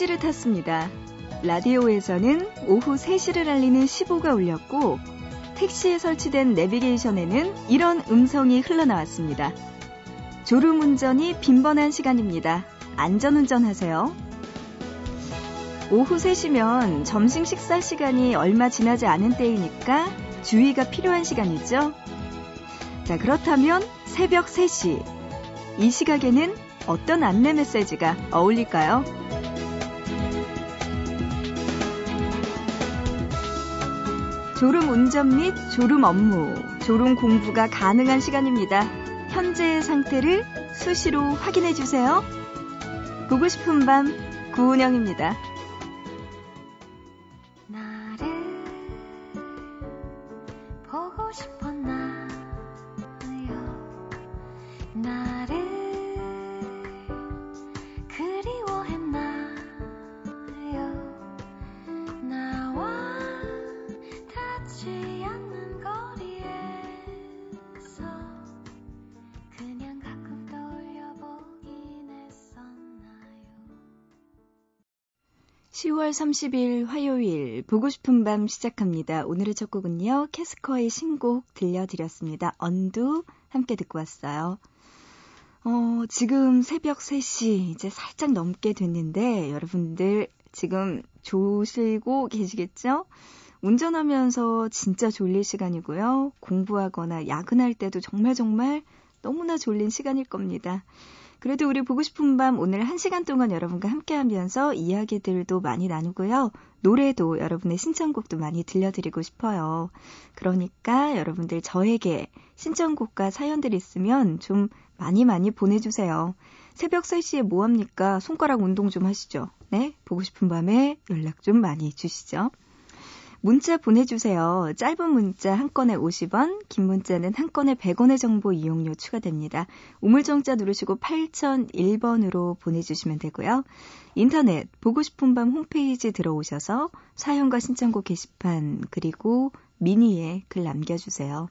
택시를 탔습니다. 라디오에서는 오후 3시를 알리는 15가 울렸고 택시에 설치된 내비게이션에는 이런 음성이 흘러나왔습니다. 졸음 운전이 빈번한 시간입니다. 안전 운전 하세요. 오후 3시면 점심 식사 시간이 얼마 지나지 않은 때이니까 주의가 필요한 시간이죠. 자, 그렇다면 새벽 3시. 이 시각에는 어떤 안내 메시지가 어울릴까요? 졸음 운전 및 졸음 업무, 졸음 공부가 가능한 시간입니다. 현재의 상태를 수시로 확인해 주세요. 보고 싶은 밤 구은영입니다. (10월 30일) 화요일 보고 싶은 밤 시작합니다. 오늘의 첫 곡은요. 캐스커의 신곡 들려드렸습니다. 언두 함께 듣고 왔어요. 어, 지금 새벽 3시 이제 살짝 넘게 됐는데 여러분들 지금 조시고 계시겠죠? 운전하면서 진짜 졸릴 시간이고요. 공부하거나 야근할 때도 정말 정말 너무나 졸린 시간일 겁니다. 그래도 우리 보고 싶은 밤 오늘 한 시간 동안 여러분과 함께 하면서 이야기들도 많이 나누고요. 노래도 여러분의 신청곡도 많이 들려드리고 싶어요. 그러니까 여러분들 저에게 신청곡과 사연들 있으면 좀 많이 많이 보내주세요. 새벽 3시에 뭐 합니까? 손가락 운동 좀 하시죠. 네? 보고 싶은 밤에 연락 좀 많이 주시죠. 문자 보내주세요. 짧은 문자 한 건에 50원, 긴 문자는 한 건에 100원의 정보 이용료 추가됩니다. 우물정자 누르시고 8001번으로 보내주시면 되고요. 인터넷 보고 싶은 밤 홈페이지 들어오셔서 사연과 신청곡 게시판 그리고 미니에 글 남겨주세요.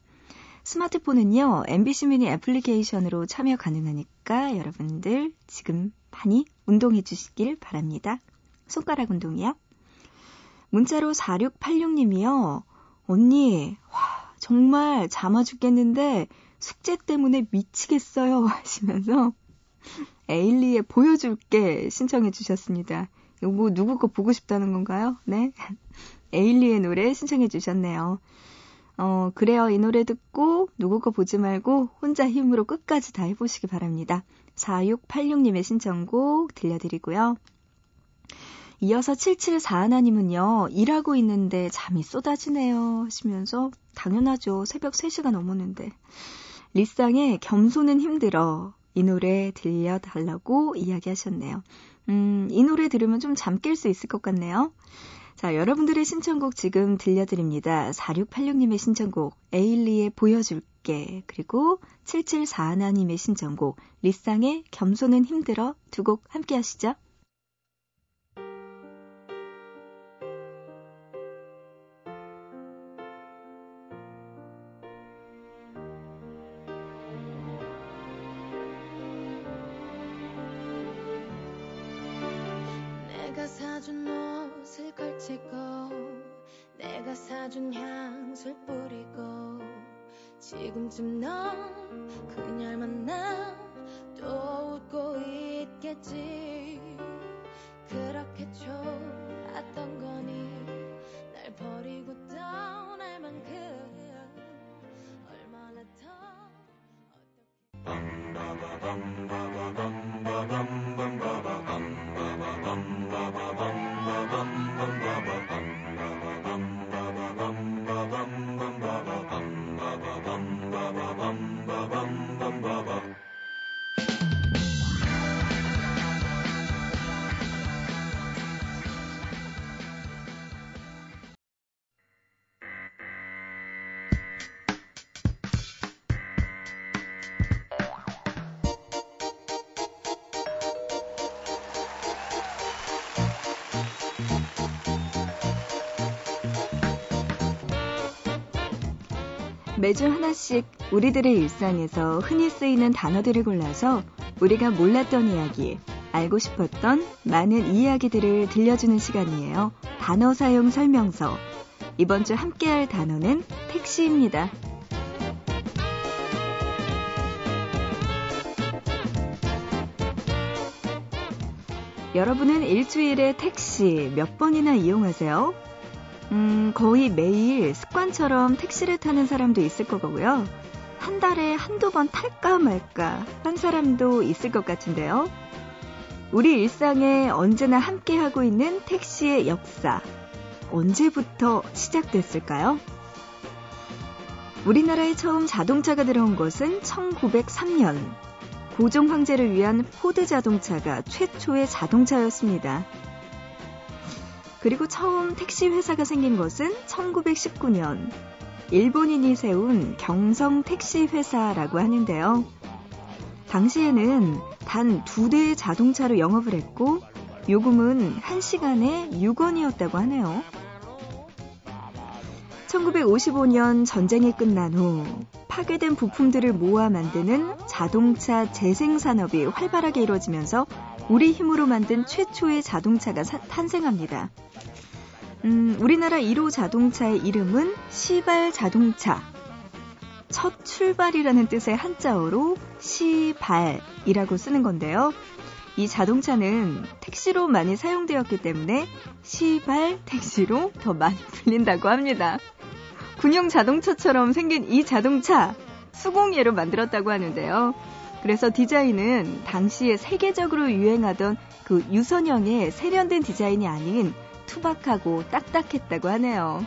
스마트폰은요, MBC 미니 애플리케이션으로 참여 가능하니까 여러분들 지금 많이 운동해 주시길 바랍니다. 손가락 운동이요. 문자로 4686님이요. 언니, 와, 정말 잠아 죽겠는데 숙제 때문에 미치겠어요. 하시면서 에일리의 보여줄게 신청해 주셨습니다. 뭐 누구 거 보고 싶다는 건가요? 네. 에일리의 노래 신청해 주셨네요. 어, 그래요. 이 노래 듣고 누구 거 보지 말고 혼자 힘으로 끝까지 다 해보시기 바랍니다. 4686님의 신청곡 들려드리고요. 이어서 7741님은요, 일하고 있는데 잠이 쏟아지네요. 하시면서, 당연하죠. 새벽 3시가 넘었는데. 리쌍의 겸손은 힘들어. 이 노래 들려달라고 이야기하셨네요. 음, 이 노래 들으면 좀 잠 깰 수 있을 것 같네요. 자, 여러분들의 신청곡 지금 들려드립니다. 4686님의 신청곡, 에일리의 보여줄게. 그리고 7741님의 신청곡, 리쌍의 겸손은 힘들어. 두 곡 함께 하시죠. bum bum bum bum bum 매주 하나씩 우리들의 일상에서 흔히 쓰이는 단어들을 골라서 우리가 몰랐던 이야기, 알고 싶었던 많은 이야기들을 들려주는 시간이에요. 단어 사용 설명서. 이번 주 함께할 단어는 택시입니다. 여러분은 일주일에 택시 몇 번이나 이용하세요? 음, 거의 매일 습관처럼 택시를 타는 사람도 있을 거고요. 한 달에 한두 번 탈까 말까 한 사람도 있을 것 같은데요. 우리 일상에 언제나 함께하고 있는 택시의 역사. 언제부터 시작됐을까요? 우리나라에 처음 자동차가 들어온 것은 1903년. 고종 황제를 위한 포드 자동차가 최초의 자동차였습니다. 그리고 처음 택시 회사가 생긴 것은 1919년 일본인이 세운 경성 택시 회사라고 하는데요. 당시에는 단 두 대의 자동차로 영업을 했고 요금은 1시간에 6원이었다고 하네요. 1955년 전쟁이 끝난 후 파괴된 부품들을 모아 만드는 자동차 재생산업이 활발하게 이루어지면서 우리 힘으로 만든 최초의 자동차가 사, 탄생합니다. 음, 우리나라 1호 자동차의 이름은 시발 자동차. 첫 출발이라는 뜻의 한자어로 시발이라고 쓰는 건데요. 이 자동차는 택시로 많이 사용되었기 때문에 시발 택시로 더 많이 불린다고 합니다. 군용 자동차처럼 생긴 이 자동차 수공예로 만들었다고 하는데요. 그래서 디자인은 당시에 세계적으로 유행하던 그 유선형의 세련된 디자인이 아닌 투박하고 딱딱했다고 하네요.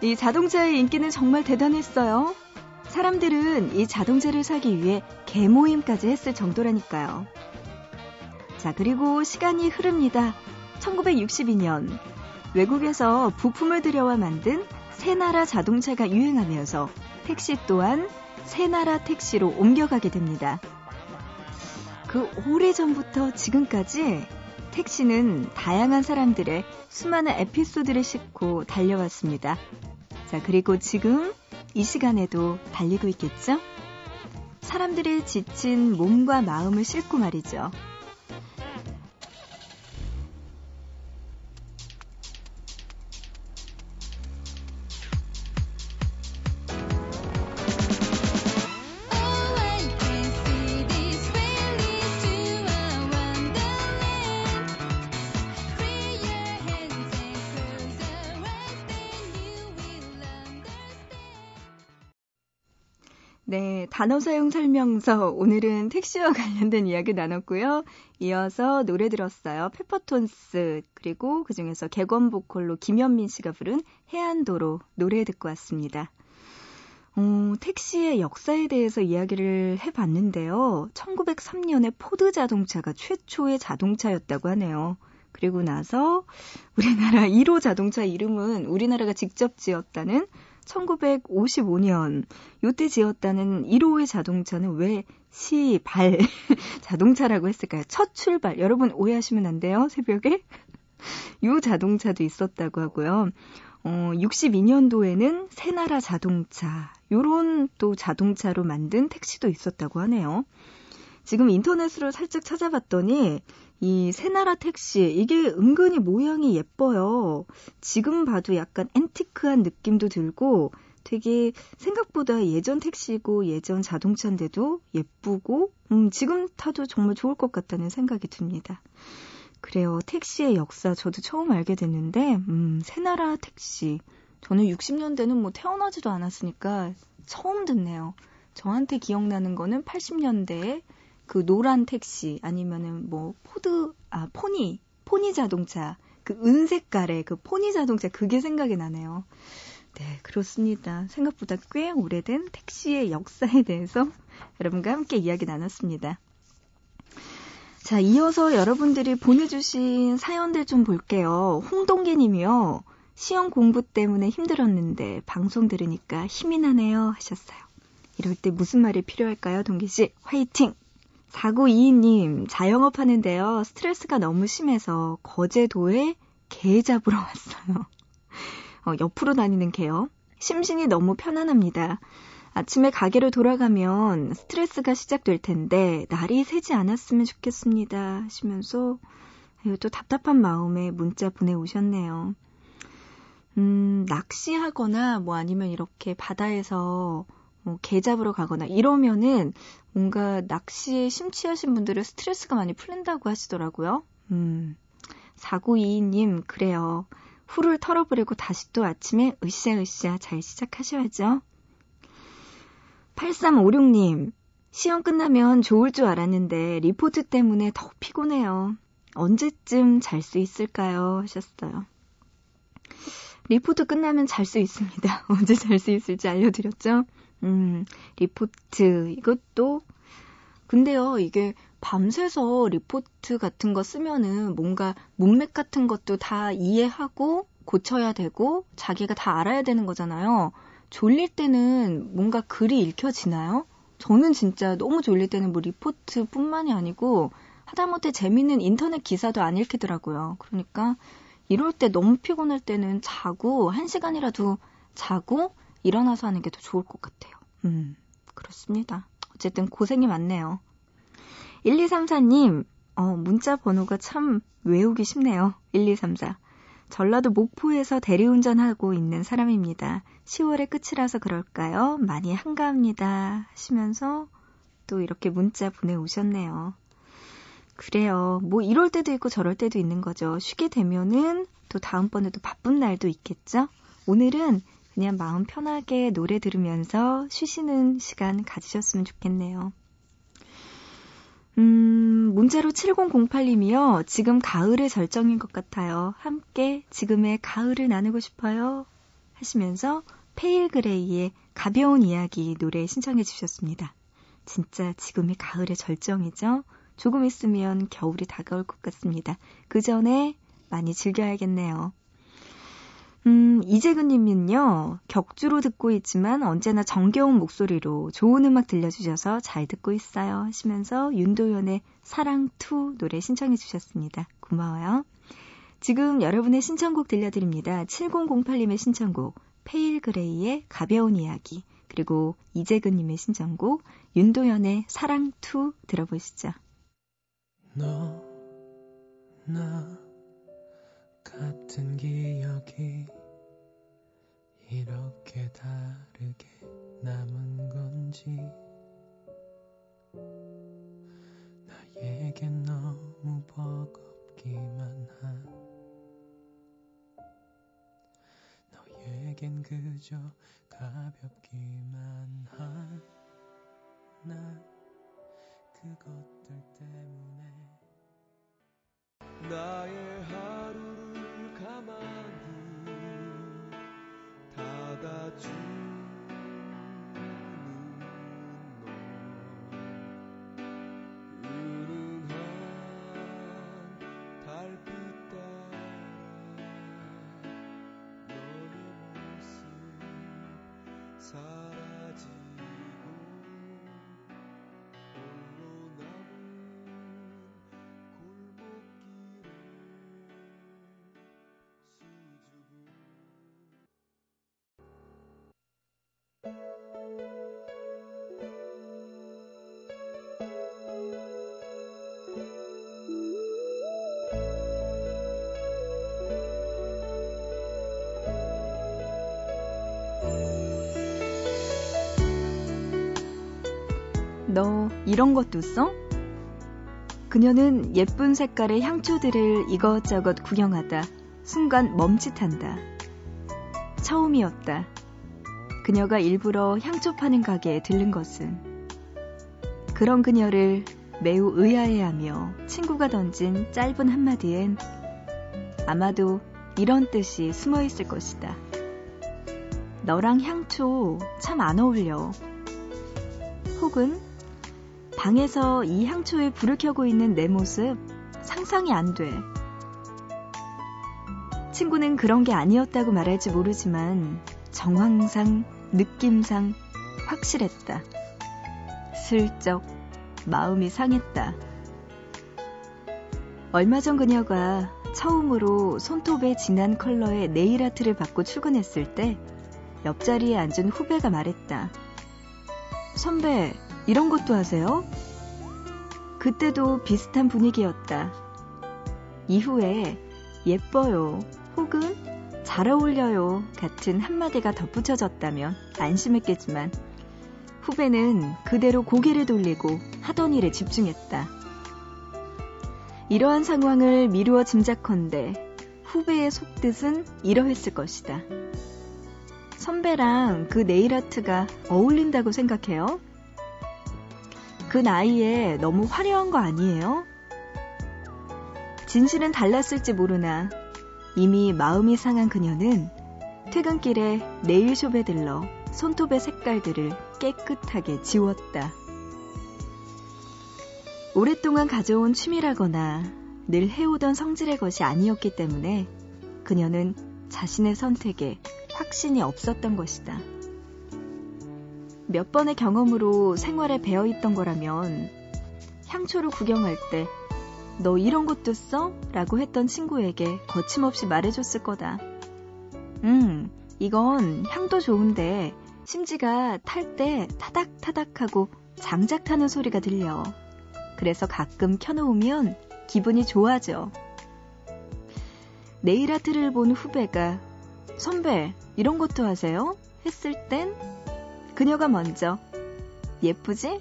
이 자동차의 인기는 정말 대단했어요. 사람들은 이 자동차를 사기 위해 개모임까지 했을 정도라니까요. 자, 그리고 시간이 흐릅니다. 1962년 외국에서 부품을 들여와 만든 새 나라 자동차가 유행하면서 택시 또한 새나라 택시로 옮겨가게 됩니다. 그 오래전부터 지금까지 택시는 다양한 사람들의 수많은 에피소드를 싣고 달려왔습니다. 자, 그리고 지금 이 시간에도 달리고 있겠죠? 사람들의 지친 몸과 마음을 싣고 말이죠. 단어 사용 설명서. 오늘은 택시와 관련된 이야기 나눴고요. 이어서 노래 들었어요. 페퍼톤스. 그리고 그 중에서 객원 보컬로 김현민 씨가 부른 해안도로 노래 듣고 왔습니다. 어, 택시의 역사에 대해서 이야기를 해봤는데요. 1903년에 포드 자동차가 최초의 자동차였다고 하네요. 그리고 나서 우리나라 1호 자동차 이름은 우리나라가 직접 지었다는 1955년 요때 지었다는 1호의 자동차는 왜 시발 자동차라고 했을까요? 첫 출발. 여러분 오해하시면 안 돼요. 새벽에. 요 자동차도 있었다고 하고요. 어, 62년도에는 새나라 자동차, 요런 또 자동차로 만든 택시도 있었다고 하네요. 지금 인터넷으로 살짝 찾아봤더니 이 새나라 택시 이게 은근히 모양이 예뻐요. 지금 봐도 약간 앤티크한 느낌도 들고 되게 생각보다 예전 택시고 예전 자동차인데도 예쁘고 음, 지금 타도 정말 좋을 것 같다는 생각이 듭니다. 그래요. 택시의 역사 저도 처음 알게 됐는데 음, 새나라 택시 저는 60년대는 뭐 태어나지도 않았으니까 처음 듣네요. 저한테 기억나는 거는 80년대에 그 노란 택시 아니면은 뭐 포드 아 포니 포니 자동차 그 은색깔의 그 포니 자동차 그게 생각이 나네요. 네, 그렇습니다. 생각보다 꽤 오래된 택시의 역사에 대해서 여러분과 함께 이야기 나눴습니다. 자, 이어서 여러분들이 보내주신 사연들 좀 볼게요. 홍동기 님이요. 시험 공부 때문에 힘들었는데 방송 들으니까 힘이 나네요 하셨어요. 이럴 때 무슨 말이 필요할까요, 동기 씨? 화이팅! 4922님, 자영업 하는데요. 스트레스가 너무 심해서 거제도에 개 잡으러 왔어요. 어, 옆으로 다니는 개요. 심신이 너무 편안합니다. 아침에 가게로 돌아가면 스트레스가 시작될 텐데 날이 새지 않았으면 좋겠습니다. 하시면서 또 답답한 마음에 문자 보내오셨네요. 음, 낚시하거나 뭐 아니면 이렇게 바다에서 뭐개 잡으러 가거나 이러면은 뭔가 낚시에 심취하신 분들은 스트레스가 많이 풀린다고 하시더라고요. 음, 4922님, 그래요. 후를 털어버리고 다시 또 아침에 으쌰으쌰 잘 시작하셔야죠. 8356님, 시험 끝나면 좋을 줄 알았는데 리포트 때문에 더 피곤해요. 언제쯤 잘 수 있을까요? 하셨어요. 리포트 끝나면 잘 수 있습니다. 언제 잘 수 있을지 알려드렸죠? 음, 리포트, 이것도, 근데요, 이게 밤새서 리포트 같은 거 쓰면은 뭔가 문맥 같은 것도 다 이해하고 고쳐야 되고 자기가 다 알아야 되는 거잖아요. 졸릴 때는 뭔가 글이 읽혀지나요? 저는 진짜 너무 졸릴 때는 뭐 리포트뿐만이 아니고 하다못해 재밌는 인터넷 기사도 안 읽히더라고요. 그러니까 이럴 때 너무 피곤할 때는 자고 한 시간이라도 자고 일어나서 하는 게 더 좋을 것 같아요. 음, 그렇습니다. 어쨌든 고생이 많네요. 1234님, 어, 문자 번호가 참 외우기 쉽네요. 1234. 전라도 목포에서 대리운전하고 있는 사람입니다. 10월의 끝이라서 그럴까요? 많이 한가합니다. 하시면서 또 이렇게 문자 보내오셨네요. 그래요. 뭐 이럴 때도 있고 저럴 때도 있는 거죠. 쉬게 되면은 또 다음번에도 바쁜 날도 있겠죠? 오늘은 그냥 마음 편하게 노래 들으면서 쉬시는 시간 가지셨으면 좋겠네요. 음, 문자로 7008님이요. 지금 가을의 절정인 것 같아요. 함께 지금의 가을을 나누고 싶어요. 하시면서 페일 그레이의 가벼운 이야기 노래 신청해 주셨습니다. 진짜 지금이 가을의 절정이죠. 조금 있으면 겨울이 다가올 것 같습니다. 그 전에 많이 즐겨야겠네요. 음, 이재근 님은요, 격주로 듣고 있지만 언제나 정겨운 목소리로 좋은 음악 들려주셔서 잘 듣고 있어요. 하시면서 윤도현의 사랑2 노래 신청해 주셨습니다. 고마워요. 지금 여러분의 신청곡 들려드립니다. 7008님의 신청곡, 페일 그레이의 가벼운 이야기, 그리고 이재근 님의 신청곡, 윤도현의 사랑2 들어보시죠. 너, 나, 같은 기억이 이렇게 다르게 남은 건지 나에겐 너무 버겁기만 한 너에겐 그저 가볍기만 한 난 그것들 때문에 나의 하루를 가만히 닫아주 이런 것도 써? 그녀는 예쁜 색깔의 향초들을 이것저것 구경하다 순간 멈칫한다. 처음이었다. 그녀가 일부러 향초 파는 가게에 들른 것은 그런 그녀를 매우 의아해하며 친구가 던진 짧은 한마디엔 아마도 이런 뜻이 숨어 있을 것이다. 너랑 향초 참 안 어울려. 혹은 방에서 이 향초에 불을 켜고 있는 내 모습 상상이 안 돼. 친구는 그런 게 아니었다고 말할지 모르지만 정황상, 느낌상 확실했다. 슬쩍 마음이 상했다. 얼마 전 그녀가 처음으로 손톱의 진한 컬러의 네일 아트를 받고 출근했을 때 옆자리에 앉은 후배가 말했다. 선배, 이런 것도 하세요? 그때도 비슷한 분위기였다. 이후에 예뻐요 혹은 잘 어울려요 같은 한마디가 덧붙여졌다면 안심했겠지만 후배는 그대로 고개를 돌리고 하던 일에 집중했다. 이러한 상황을 미루어 짐작컨대 후배의 속뜻은 이러했을 것이다. 선배랑 그 네일 아트가 어울린다고 생각해요? 그 나이에 너무 화려한 거 아니에요? 진실은 달랐을지 모르나 이미 마음이 상한 그녀는 퇴근길에 네일숍에 들러 손톱의 색깔들을 깨끗하게 지웠다. 오랫동안 가져온 취미라거나 늘 해오던 성질의 것이 아니었기 때문에 그녀는 자신의 선택에 확신이 없었던 것이다. 몇 번의 경험으로 생활에 배어 있던 거라면 향초를 구경할 때 너 이런 것도 써? 라고 했던 친구에게 거침없이 말해줬을 거다. 음, 이건 향도 좋은데 심지가 탈 때 타닥타닥하고 장작 타는 소리가 들려. 그래서 가끔 켜놓으면 기분이 좋아져. 네일 아트를 본 후배가 선배, 이런 것도 하세요? 했을 땐 그녀가 먼저 예쁘지?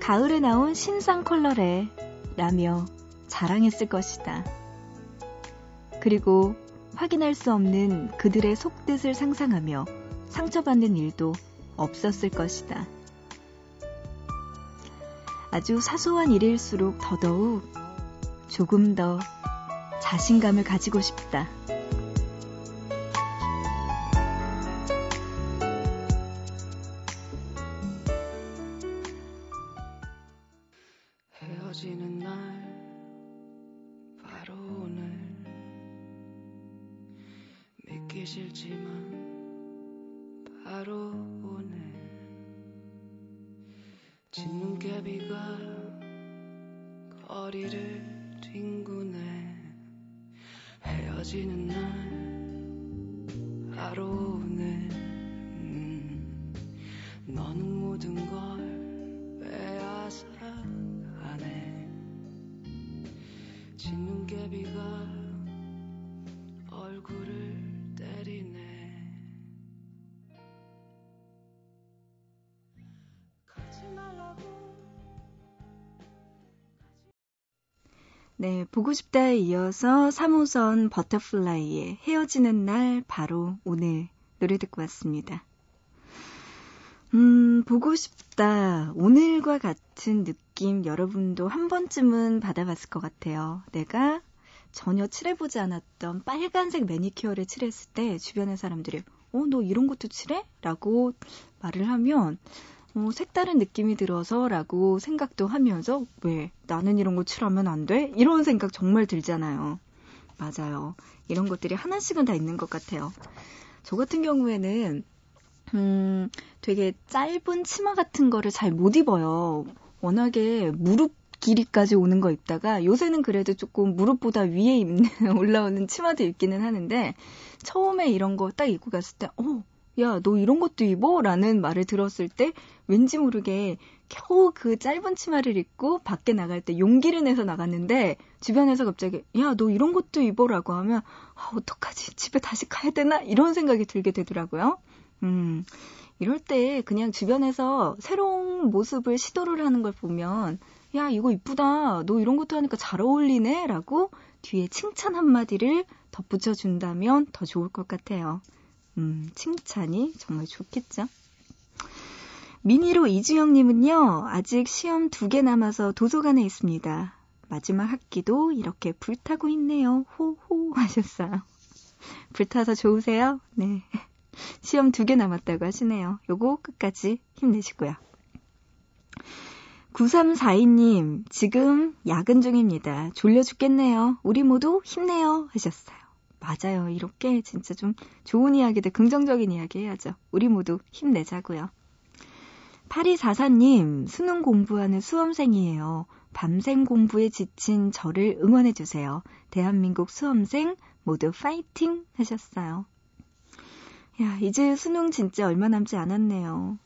가을에 나온 신상 컬러래 라며 자랑했을 것이다. 그리고 확인할 수 없는 그들의 속뜻을 상상하며 상처받는 일도 없었을 것이다. 아주 사소한 일일수록 더더욱 조금 더 자신감을 가지고 싶다. 진눈깨비가 얼굴을 때리네 네, 보고 싶다에 이어서 3호선 버터플라이의 헤어지는 날 바로 오늘 노래 듣고 왔습니다. 음, 보고 싶다. 오늘과 같은 느낌 여러분도 한 번쯤은 받아봤을 것 같아요. 내가 전혀 칠해보지 않았던 빨간색 매니큐어를 칠했을 때 주변의 사람들이 어, 너 이런 것도 칠해? 라고 말을 하면 어, 색다른 느낌이 들어서 라고 생각도 하면서 왜 나는 이런 거 칠하면 안 돼? 이런 생각 정말 들잖아요. 맞아요. 이런 것들이 하나씩은 다 있는 것 같아요. 저 같은 경우에는 음, 되게 짧은 치마 같은 거를 잘 못 입어요. 워낙에 무릎 길이까지 오는 거 입다가 요새는 그래도 조금 무릎보다 위에 입는 올라오는 치마도 입기는 하는데 처음에 이런 거 딱 입고 갔을 때 어, 야, 너 이런 것도 입어? 라는 말을 들었을 때 왠지 모르게 겨우 그 짧은 치마를 입고 밖에 나갈 때 용기를 내서 나갔는데 주변에서 갑자기 야, 너 이런 것도 입어? 라고 하면 아, 어떡하지? 집에 다시 가야 되나? 이런 생각이 들게 되더라고요. 음, 이럴 때 그냥 주변에서 새로운 모습을 시도를 하는 걸 보면 야, 이거 이쁘다. 너 이런 것도 하니까 잘 어울리네? 라고 뒤에 칭찬 한마디를 덧붙여 준다면 더 좋을 것 같아요. 음, 칭찬이 정말 좋겠죠? 미니로 이주영님은요, 아직 시험 두 개 남아서 도서관에 있습니다. 마지막 학기도 이렇게 불타고 있네요. 호호 하셨어요. 불타서 좋으세요? 네. 시험 두 개 남았다고 하시네요. 요거 끝까지 힘내시고요. 9342님, 지금 야근 중입니다. 졸려 죽겠네요. 우리 모두 힘내요. 하셨어요. 맞아요. 이렇게 진짜 좀 좋은 이야기들, 긍정적인 이야기 해야죠. 우리 모두 힘내자고요. 8244님, 수능 공부하는 수험생이에요. 밤샘 공부에 지친 저를 응원해주세요. 대한민국 수험생 모두 파이팅! 하셨어요. 야, 이제 수능 진짜 얼마 남지 않았네요.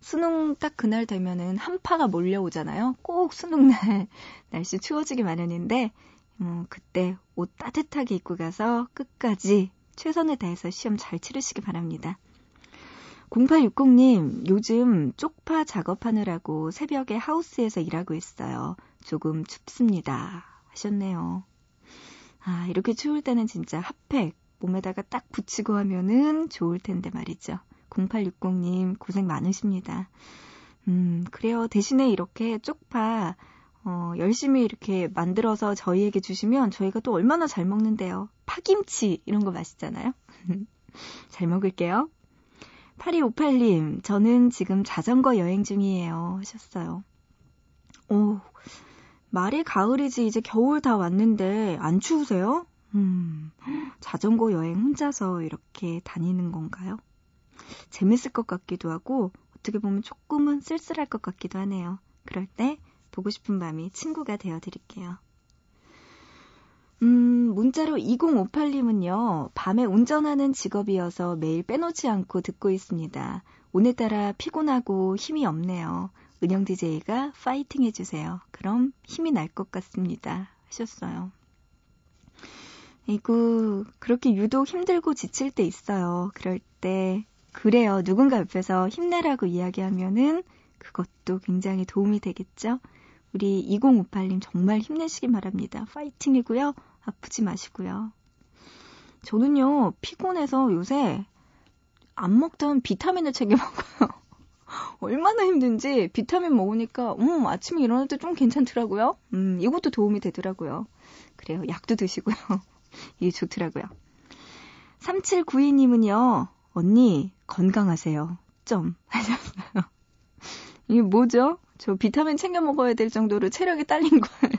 수능 딱 그날 되면은 한파가 몰려오잖아요. 꼭 수능 날 날씨 추워지기 마련인데, 음, 그때 옷 따뜻하게 입고 가서 끝까지 최선을 다해서 시험 잘 치르시기 바랍니다. 0860님, 요즘 쪽파 작업하느라고 새벽에 하우스에서 일하고 있어요. 조금 춥습니다. 하셨네요. 아, 이렇게 추울 때는 진짜 핫팩 몸에다가 딱 붙이고 하면은 좋을 텐데 말이죠. 0860님, 고생 많으십니다. 음, 그래요. 대신에 이렇게 쪽파, 어, 열심히 이렇게 만들어서 저희에게 주시면 저희가 또 얼마나 잘 먹는데요. 파김치, 이런 거 맛있잖아요. 잘 먹을게요. 8258님, 저는 지금 자전거 여행 중이에요. 하셨어요. 오, 말이 가을이지 이제 겨울 다 왔는데 안 추우세요? 음, 자전거 여행 혼자서 이렇게 다니는 건가요? 재밌을 것 같기도 하고 어떻게 보면 조금은 쓸쓸할 것 같기도 하네요. 그럴 때 보고 싶은 밤이 친구가 되어 드릴게요. 음, 문자로 2058님은요, 밤에 운전하는 직업이어서 매일 빼놓지 않고 듣고 있습니다. 오늘따라 피곤하고 힘이 없네요. 은영 DJ가 파이팅 해주세요. 그럼 힘이 날 것 같습니다. 하셨어요. 이거, 그렇게 유독 힘들고 지칠 때 있어요. 그럴 때, 그래요. 누군가 옆에서 힘내라고 이야기하면은 그것도 굉장히 도움이 되겠죠? 우리 2058님 정말 힘내시기 바랍니다. 파이팅이고요. 아프지 마시고요. 저는요, 피곤해서 요새 안 먹던 비타민을 챙겨 먹어요. 얼마나 힘든지 비타민 먹으니까, 음, 아침에 일어날 때 좀 괜찮더라고요. 음, 이것도 도움이 되더라고요. 그래요. 약도 드시고요. 이게 좋더라고요. 3792님은요, 언니, 건강하세요. 점. 하셨어요. 이게 뭐죠? 저 비타민 챙겨 먹어야 될 정도로 체력이 딸린 걸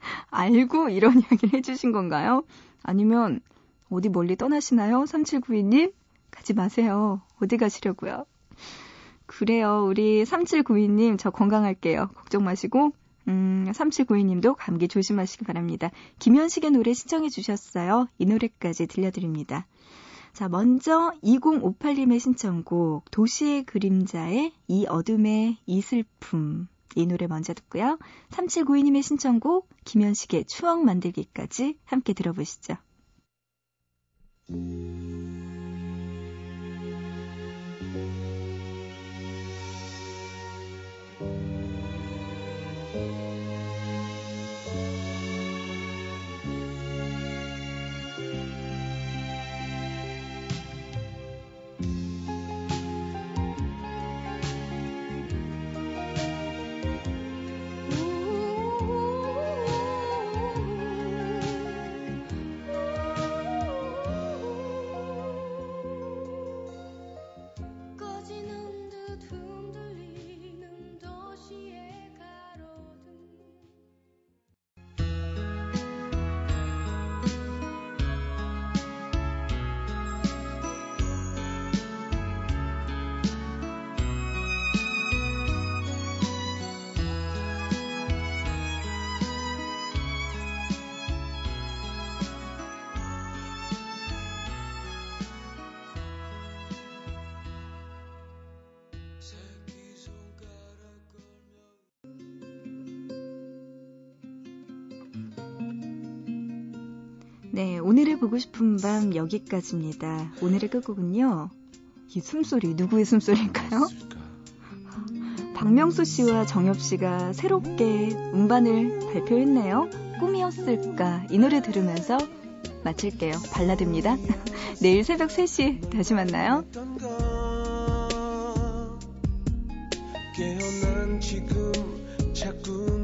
알고 이런 이야기를 해주신 건가요? 아니면 어디 멀리 떠나시나요? 3792님? 가지 마세요. 어디 가시려고요? 그래요. 우리 3792님, 저 건강할게요. 걱정 마시고, 음, 3792님도 감기 조심하시기 바랍니다. 김현식의 노래 신청해 주셨어요. 이 노래까지 들려드립니다. 자, 먼저 2058님의 신청곡 도시의 그림자의 이 어둠의 이 슬픔 이 노래 먼저 듣고요. 3792님의 신청곡 김현식의 추억 만들기까지 함께 들어보시죠. 네, 오늘의 보고 싶은 밤 여기까지입니다. 오늘의 끝곡은요. 이 숨소리, 누구의 숨소리일까요? 박명수 씨와 정엽 씨가 새롭게 음반을 발표했네요. 꿈이었을까? 이 노래 들으면서 마칠게요. 발라드입니다. 내일 새벽 3시 다시 만나요. 깨어난 지금 자꾸